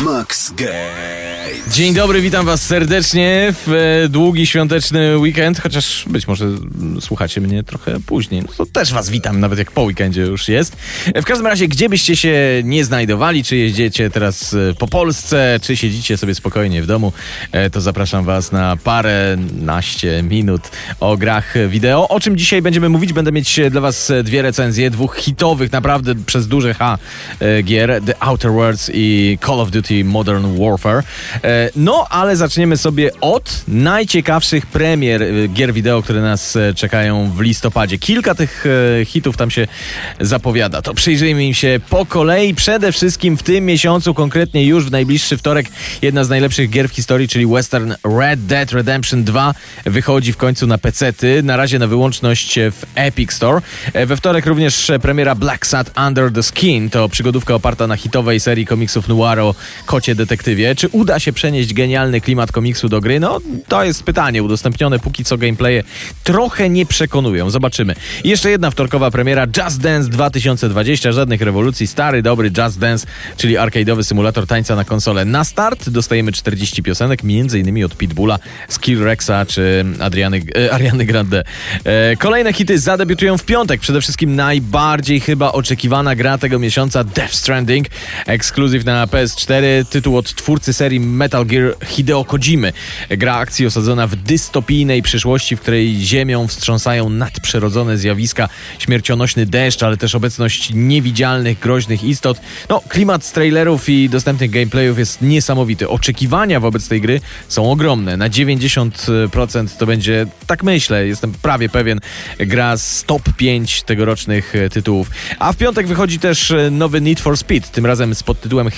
Max Gate. Dzień dobry, witam was serdecznie w e, długi świąteczny weekend, chociaż być może słuchacie mnie trochę później. No to też was witam, nawet jak po weekendzie już jest. E, W każdym razie, gdzie byście się nie znajdowali, czy jeździecie teraz e, po Polsce, czy siedzicie sobie spokojnie w domu, to zapraszam was na parę naście minut o grach wideo. O czym dzisiaj będziemy mówić? Będę mieć dla was dwie recenzje, dwóch hitowych, naprawdę przez duże H gier, The Outer Worlds i Call of Duty Modern Warfare. E, No, ale zaczniemy sobie od najciekawszych premier e, gier wideo, które nas e, czekają w listopadzie. Kilka tych hitów tam się zapowiada. To przyjrzyjmy im się po kolei. Przede wszystkim w tym miesiącu, konkretnie już w najbliższy wtorek, jedna z najlepszych gier w historii, czyli Western Red Dead Redemption 2 wychodzi w końcu na PC-ty. Na razie na wyłączność w Epic Store. We wtorek również premiera Black Sat Under the Skin. To przygodówka oparta na hitowej serii komiksów noir o kocie detektywie. Czy uda się przenieść genialny klimat komiksu do gry? No, to jest pytanie. Udostępnione póki co gameplaye trochę nie przekonują. Zobaczymy. Jeszcze jedna wtorkowa premiera Just Dance 2020. Żadnych rewolucji. Stary, dobry Just Dance, czyli arcade'owy symulator tańca na konsolę. Na start dostajemy 40 piosenek, innymi od Pitbulla, Skill Rexa czy Adriany, e, Ariany Grande. E, kolejne hity zadebiutują w piątek. Przede wszystkim najbardziej chyba oczekiwana gra tego miesiąca Death Stranding. Ekskluzyw na PS4, tytuł od twórcy serii Metal Gear Hideo Kojimy. Gra akcji osadzona w dystopijnej przyszłości, w której ziemią wstrząsają nadprzyrodzone zjawiska, śmiercionośny deszcz, ale też obecność niewidzialnych, groźnych istot. No, klimat z trailerów i dostępnych gameplayów jest niesamowity. Oczekiwania wobec tej gry są ogromne. Na 90% to będzie, tak myślę, jestem prawie pewien, gra z top 5 tegorocznych e, tytułów. A w piątek wychodzi też e, nowy Need for Speed, tym razem z podtytułem e,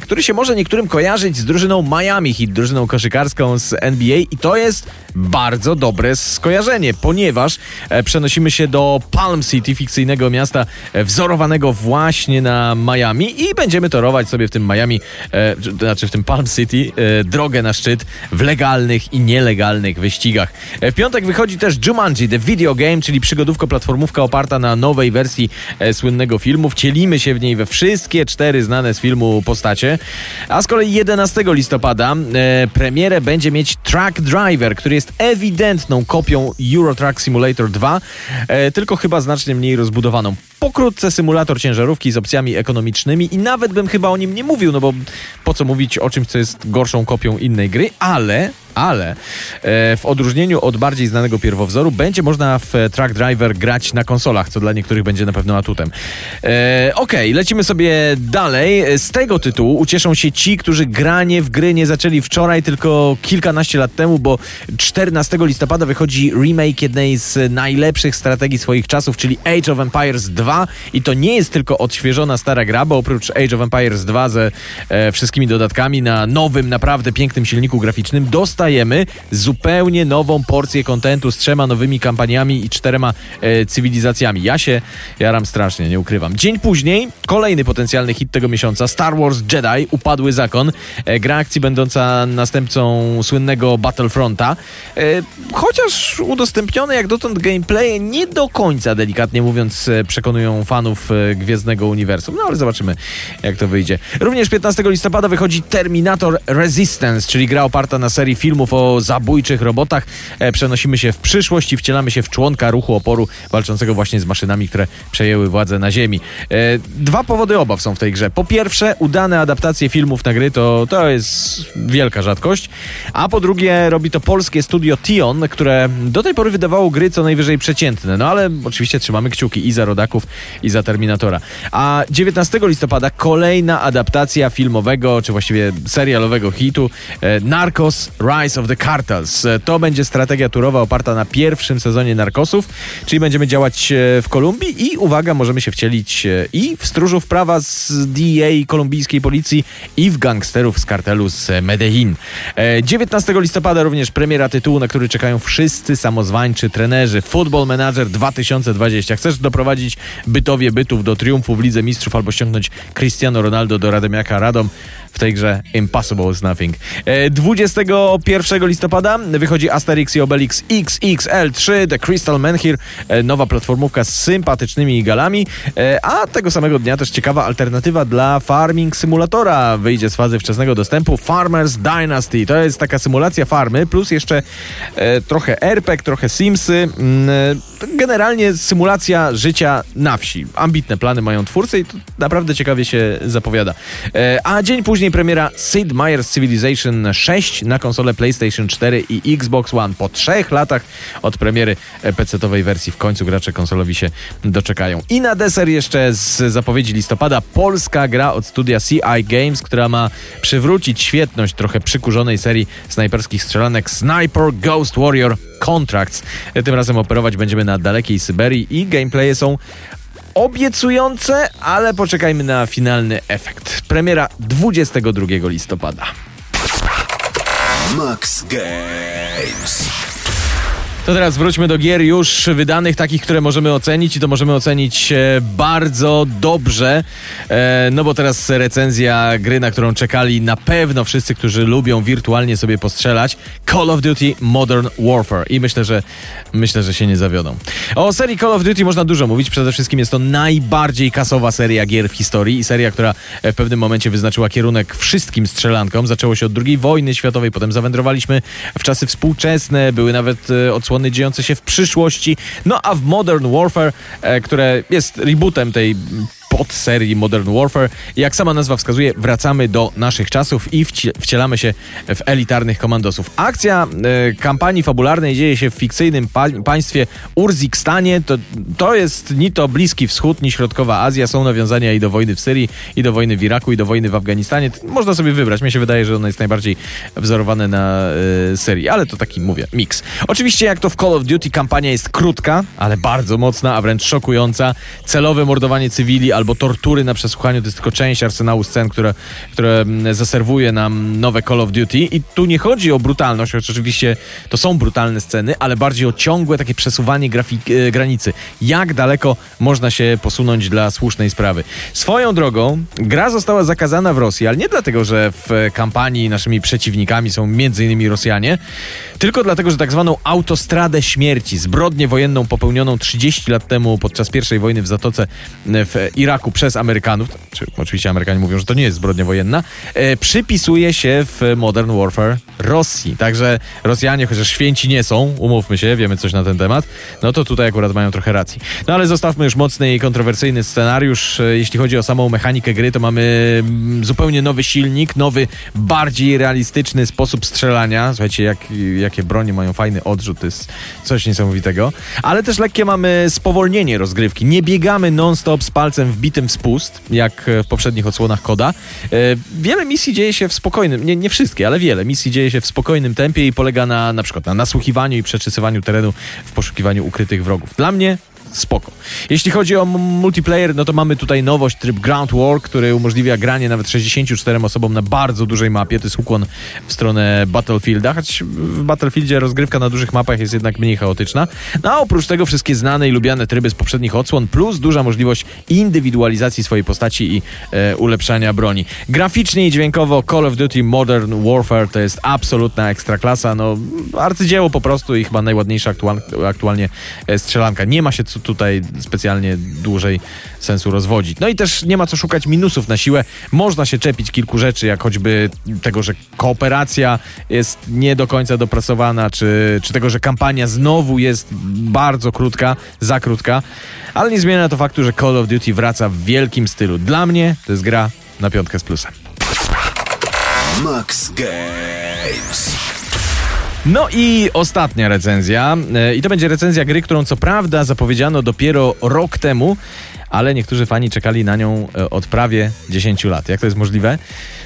który się może niektórym kojarzyć z drużyną Miami Heat, drużyną koszykarską z NBA i to jest bardzo dobre skojarzenie, ponieważ e, przenosimy się do Palm City, fikcyjnego miasta e, wzorowanego właśnie na Miami i będziemy torować sobie w tym Miami, e, znaczy w tym Palm City, e, drogę na szczyt w legalnych i nielegalnych wyścigach. E, w piątek wychodzi też Jumanji, The Video Game, czyli przygodówko-platformówka oparta na nowej wersji e, słynnego filmu. Wcielimy się w niej we wszystkie cztery znane z filmu postacie. A z kolei 11 listopada e, premierę będzie mieć Truck Driver, który jest ewidentną kopią Euro Truck Simulator 2, e, tylko chyba znacznie mniej rozbudowaną. Pokrótce symulator ciężarówki z opcjami ekonomicznymi i nawet bym chyba o nim nie mówił, no bo po co mówić o czymś, co jest gorszą kopią innej gry, ale ale e, w odróżnieniu od bardziej znanego pierwowzoru będzie można w e, Truck Driver grać na konsolach, co dla niektórych będzie na pewno atutem. E, Okej, lecimy sobie dalej. Z tego tytułu ucieszą się ci, którzy granie w gry nie zaczęli wczoraj, tylko kilkanaście lat temu, bo 14 listopada wychodzi remake jednej z najlepszych strategii swoich czasów, czyli Age of Empires 2 i to nie jest tylko odświeżona stara gra, bo oprócz Age of Empires 2 ze e, wszystkimi dodatkami na nowym, naprawdę pięknym silniku graficznym dostajemy zupełnie nową porcję kontentu z trzema nowymi kampaniami i czterema e, cywilizacjami. Ja się jaram strasznie, nie ukrywam. Dzień później kolejny potencjalny hit tego miesiąca Star Wars Jedi Upadły Zakon. E, gra akcji będąca następcą słynnego Battlefronta. E, chociaż udostępnione jak dotąd gameplaye nie do końca, delikatnie mówiąc, e, przekonują fanów e, Gwiezdnego Uniwersum. No ale zobaczymy, jak to wyjdzie. Również 15 listopada wychodzi Terminator Resistance, czyli gra oparta na serii filmów o zabójczych robotach. E, Przenosimy się w przyszłość i wcielamy się w członka ruchu oporu walczącego właśnie z maszynami, które przejęły władzę na Ziemi. E, Dwa powody obaw są w tej grze. Po pierwsze, udane adaptacje filmów na gry to, to jest wielka rzadkość, a po drugie robi to polskie studio Tion, które do tej pory wydawało gry co najwyżej przeciętne. No ale oczywiście trzymamy kciuki i za rodaków, i za Terminatora. A 19 listopada kolejna adaptacja filmowego, czy właściwie serialowego hitu e, Narcos Rise of the Cartels. To będzie strategia turowa oparta na pierwszym sezonie Narkosów, czyli będziemy działać w Kolumbii i uwaga, możemy się wcielić i w stróżów prawa z DEA kolumbijskiej policji i w gangsterów z kartelu z Medellin. 19 listopada również premiera tytułu, na który czekają wszyscy samozwańczy trenerzy. Football Manager 2020. Chcesz doprowadzić bytowie bytów do triumfu w Lidze Mistrzów albo ściągnąć Cristiano Ronaldo do Radomiaka Radom? W tej grze Impossible is Nothing. 21 e, listopada wychodzi Asterix i Obelix XXL 3 The Crystal Menhir, e, nowa platformówka z sympatycznymi galami, e, a tego samego dnia też ciekawa alternatywa dla Farming Simulatora. Wyjdzie z fazy wczesnego dostępu Farmers Dynasty. To jest taka symulacja farmy, plus jeszcze trochę RPG, trochę Simsy. Mm, generalnie symulacja życia na wsi. Ambitne plany mają twórcy i to naprawdę ciekawie się zapowiada. A dzień później Później premiera Sid Meier's Civilization 6 na konsolę PlayStation 4 i Xbox One. Po trzech latach od premiery PC-owej wersji w końcu gracze konsolowi się doczekają. I na deser jeszcze z zapowiedzi listopada polska gra od studia CI Games, która ma przywrócić świetność trochę przykurzonej serii snajperskich strzelanek Sniper Ghost Warrior Contracts. Tym razem operować będziemy na dalekiej Syberii i gameplaye są obiecujące, ale poczekajmy na finalny efekt. Premiera 22 listopada. Max Games. To teraz wróćmy do gier już wydanych, takich, które możemy ocenić i to możemy ocenić e, bardzo dobrze, e, no bo teraz recenzja gry, na którą czekali na pewno wszyscy, którzy lubią wirtualnie sobie postrzelać, Call of Duty Modern Warfare i myślę, że myślę, że się nie zawiodą. O serii Call of Duty można dużo mówić, przede wszystkim jest to najbardziej kasowa seria gier w historii i seria, która w pewnym momencie wyznaczyła kierunek wszystkim strzelankom. Zaczęło się od II wojny światowej, potem zawędrowaliśmy w czasy współczesne, były nawet e, odsłony dziejące się w przyszłości. No a w Modern Warfare, e, które jest rebootem tej podserii Modern Warfare. Jak sama nazwa wskazuje, wracamy do naszych czasów i wcielamy się w elitarnych komandosów. Akcja e, kampanii fabularnej dzieje się w fikcyjnym pa państwie Urzikstanie. To, to jest ni to Bliski Wschód, ni Środkowa Azja. Są nawiązania i do wojny w Syrii, i do wojny w Iraku, i do wojny w Afganistanie. Można sobie wybrać. Mnie się wydaje, że ono jest najbardziej wzorowane na Syrii, ale to taki, mówię, miks. Oczywiście jak to w Call of Duty kampania jest krótka, ale bardzo mocna, a wręcz szokująca. Celowe mordowanie cywili albo albo tortury na przesłuchaniu, to jest tylko część arsenału scen, które, które mm, zaserwuje nam nowe Call of Duty i tu nie chodzi o brutalność, choć oczywiście to są brutalne sceny, ale bardziej o ciągłe takie przesuwanie grafik, e, granicy. Jak daleko można się posunąć dla słusznej sprawy. Swoją drogą, gra została zakazana w Rosji, ale nie dlatego, że w kampanii naszymi przeciwnikami są m.in. Rosjanie, tylko dlatego, że tak zwaną autostradę śmierci, zbrodnię wojenną popełnioną 30 lat temu podczas I wojny w Zatoce w Iraku, Iraku przez Amerykanów, czy oczywiście Amerykanie mówią, że to nie jest zbrodnia wojenna, e, przypisuje się w Modern Warfare Rosji. Także Rosjanie, chociaż święci nie są, umówmy się, wiemy coś na ten temat, no to tutaj akurat mają trochę racji. No ale zostawmy już mocny i kontrowersyjny scenariusz. E, jeśli chodzi o samą mechanikę gry, to mamy mm, zupełnie nowy silnik, nowy, bardziej realistyczny sposób strzelania. Słuchajcie, jak, jakie bronie mają fajny odrzut, to jest coś niesamowitego. Ale też lekkie mamy spowolnienie rozgrywki. Nie biegamy non-stop z palcem wbitym w spust, jak w poprzednich odsłonach koda. E, wiele misji dzieje się w spokojnym, nie, nie wszystkie, ale wiele misji dzieje się w spokojnym tempie i polega na na przykład na nasłuchiwaniu i przeczysywaniu terenu w poszukiwaniu ukrytych wrogów. Dla mnie spoko. Jeśli chodzi o multiplayer, no to mamy tutaj nowość, tryb Ground War, który umożliwia granie nawet 64 osobom na bardzo dużej mapie. To jest ukłon w stronę Battlefielda, choć w Battlefieldzie rozgrywka na dużych mapach jest jednak mniej chaotyczna. No a oprócz tego wszystkie znane i lubiane tryby z poprzednich odsłon, plus duża możliwość indywidualizacji swojej postaci i e, ulepszania broni. Graficznie i dźwiękowo Call of Duty Modern Warfare to jest absolutna ekstraklasa, no arcydzieło po prostu i chyba najładniejsza aktual, aktualnie e, strzelanka. Nie ma się tutaj specjalnie dłużej sensu rozwodzić. No i też nie ma co szukać minusów na siłę. Można się czepić kilku rzeczy, jak choćby tego, że kooperacja jest nie do końca dopracowana, czy, czy tego, że kampania znowu jest bardzo krótka, za krótka, ale nie zmienia to faktu, że Call of Duty wraca w wielkim stylu. Dla mnie to jest gra na piątkę z plusem. Max Games. No i ostatnia recenzja. E, I to będzie recenzja gry, którą co prawda zapowiedziano dopiero rok temu, ale niektórzy fani czekali na nią e, od prawie 10 lat. Jak to jest możliwe?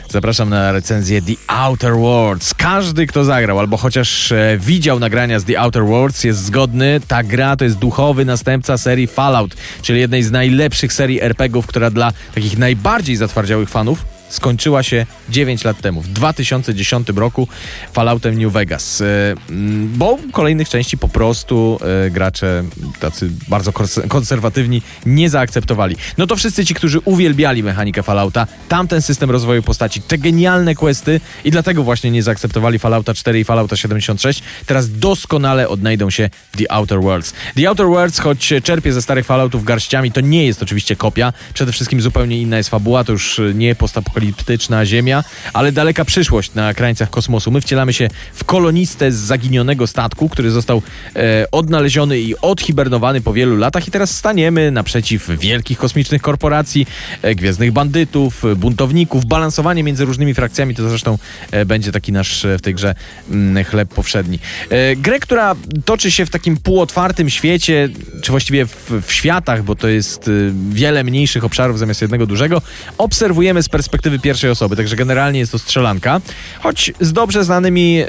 Zapraszam na recenzję The Outer Worlds. Każdy, kto zagrał albo chociaż e, widział nagrania z The Outer Worlds jest zgodny. Ta gra to jest duchowy następca serii Fallout, czyli jednej z najlepszych serii RPGów, która dla takich najbardziej zatwardziałych fanów skończyła się 9 lat temu, w 2010 roku Falloutem New Vegas. E, mm, bo kolejnych części po prostu e, gracze tacy bardzo konserwatywni nie zaakceptowali. No to wszyscy ci, którzy uwielbiali mechanikę Fallouta, tamten system rozwoju postaci, te genialne questy i dlatego właśnie nie zaakceptowali Fallouta 4 i Fallouta 76, teraz doskonale odnajdą się w The Outer Worlds. The Outer Worlds, choć czerpie ze starych Falloutów garściami, to nie jest oczywiście kopia. Przede wszystkim zupełnie inna jest fabuła, to już nie postapokaliptyczna apokaliptyczna Ziemia, ale daleka przyszłość na krańcach kosmosu. My wcielamy się w kolonistę z zaginionego statku, który został e, odnaleziony i odhibernowany po wielu latach i teraz staniemy naprzeciw wielkich kosmicznych korporacji, e, gwiezdnych bandytów, buntowników. Balansowanie między różnymi frakcjami to zresztą e, będzie taki nasz e, w tej grze m, mm, chleb powszedni. E, grę, która toczy się w takim półotwartym świecie, czy właściwie w, w światach, bo to jest e, wiele mniejszych obszarów zamiast jednego dużego, obserwujemy z perspektywy perspektywy pierwszej osoby, także generalnie jest to strzelanka, choć z dobrze znanymi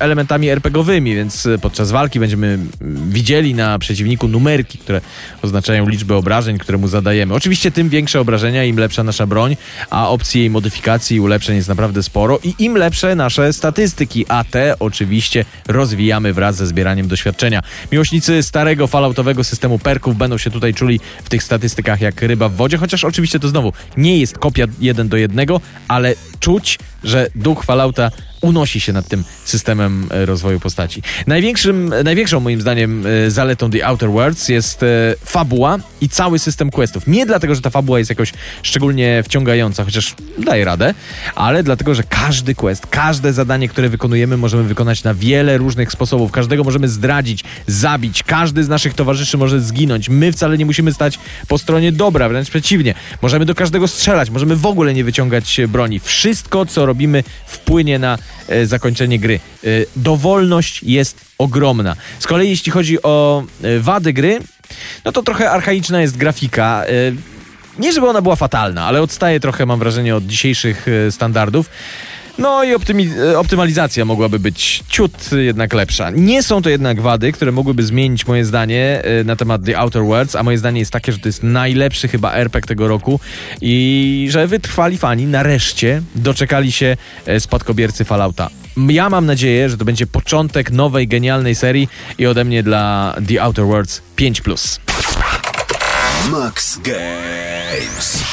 elementami RPGowymi, więc e, podczas walki będziemy widzieli na przeciwniku numerki, które oznaczają liczbę obrażeń, które mu zadajemy. Oczywiście tym większe obrażenia, im lepsza nasza broń, a opcji jej modyfikacji i ulepszeń jest naprawdę sporo i im lepsze nasze statystyki, a te oczywiście rozwijamy wraz ze zbieraniem doświadczenia. Miłośnicy starego falautowego systemu perków będą się tutaj czuli w tych statystykach jak ryba w wodzie, chociaż oczywiście to znowu nie jest kopia 1 do 1, ale czuć że duch Fallouta unosi się nad tym systemem e, rozwoju postaci. Największym, największą moim zdaniem e, zaletą The Outer Worlds jest e, fabuła i cały system questów. Nie dlatego, że ta fabuła jest jakoś szczególnie wciągająca, chociaż daje radę, ale dlatego, że każdy quest, każde zadanie, które wykonujemy, możemy wykonać na wiele różnych sposobów. Każdego możemy zdradzić, zabić, każdy z naszych towarzyszy może zginąć. My wcale nie musimy stać po stronie dobra, wręcz przeciwnie. Możemy do każdego strzelać, możemy w ogóle nie wyciągać broni. Wszystko, co robimy, wpłynie na E, zakończenie gry. E, dowolność jest ogromna. Z kolei jeśli chodzi o e, wady gry, no to trochę archaiczna jest grafika. Nie żeby ona była fatalna, ale odstaje trochę, mam wrażenie, od dzisiejszych standardów. No i optymalizacja mogłaby być ciut jednak lepsza. Nie są to jednak wady, które mogłyby zmienić moje zdanie e, na temat The Outer Worlds, a moje zdanie jest takie, że to jest najlepszy chyba RPG tego roku i że wytrwali fani nareszcie doczekali się e, spadkobiercy Fallouta. Ja mam nadzieję, że to będzie początek nowej, genialnej serii i ode mnie dla The Outer Worlds 5+. Max Games